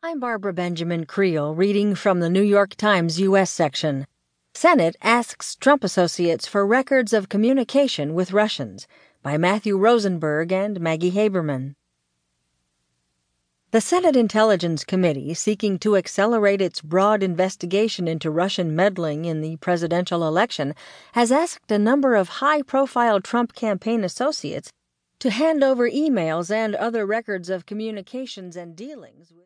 I'm Barbara Benjamin Creel, reading from the New York Times U.S. section. Senate asks Trump associates for records of communication with Russians by Matthew Rosenberg and Maggie Haberman. The Senate Intelligence Committee, seeking to accelerate its broad investigation into Russian meddling in the presidential election, has asked a number of high profile Trump campaign associates to hand over emails and other records of communications and dealings with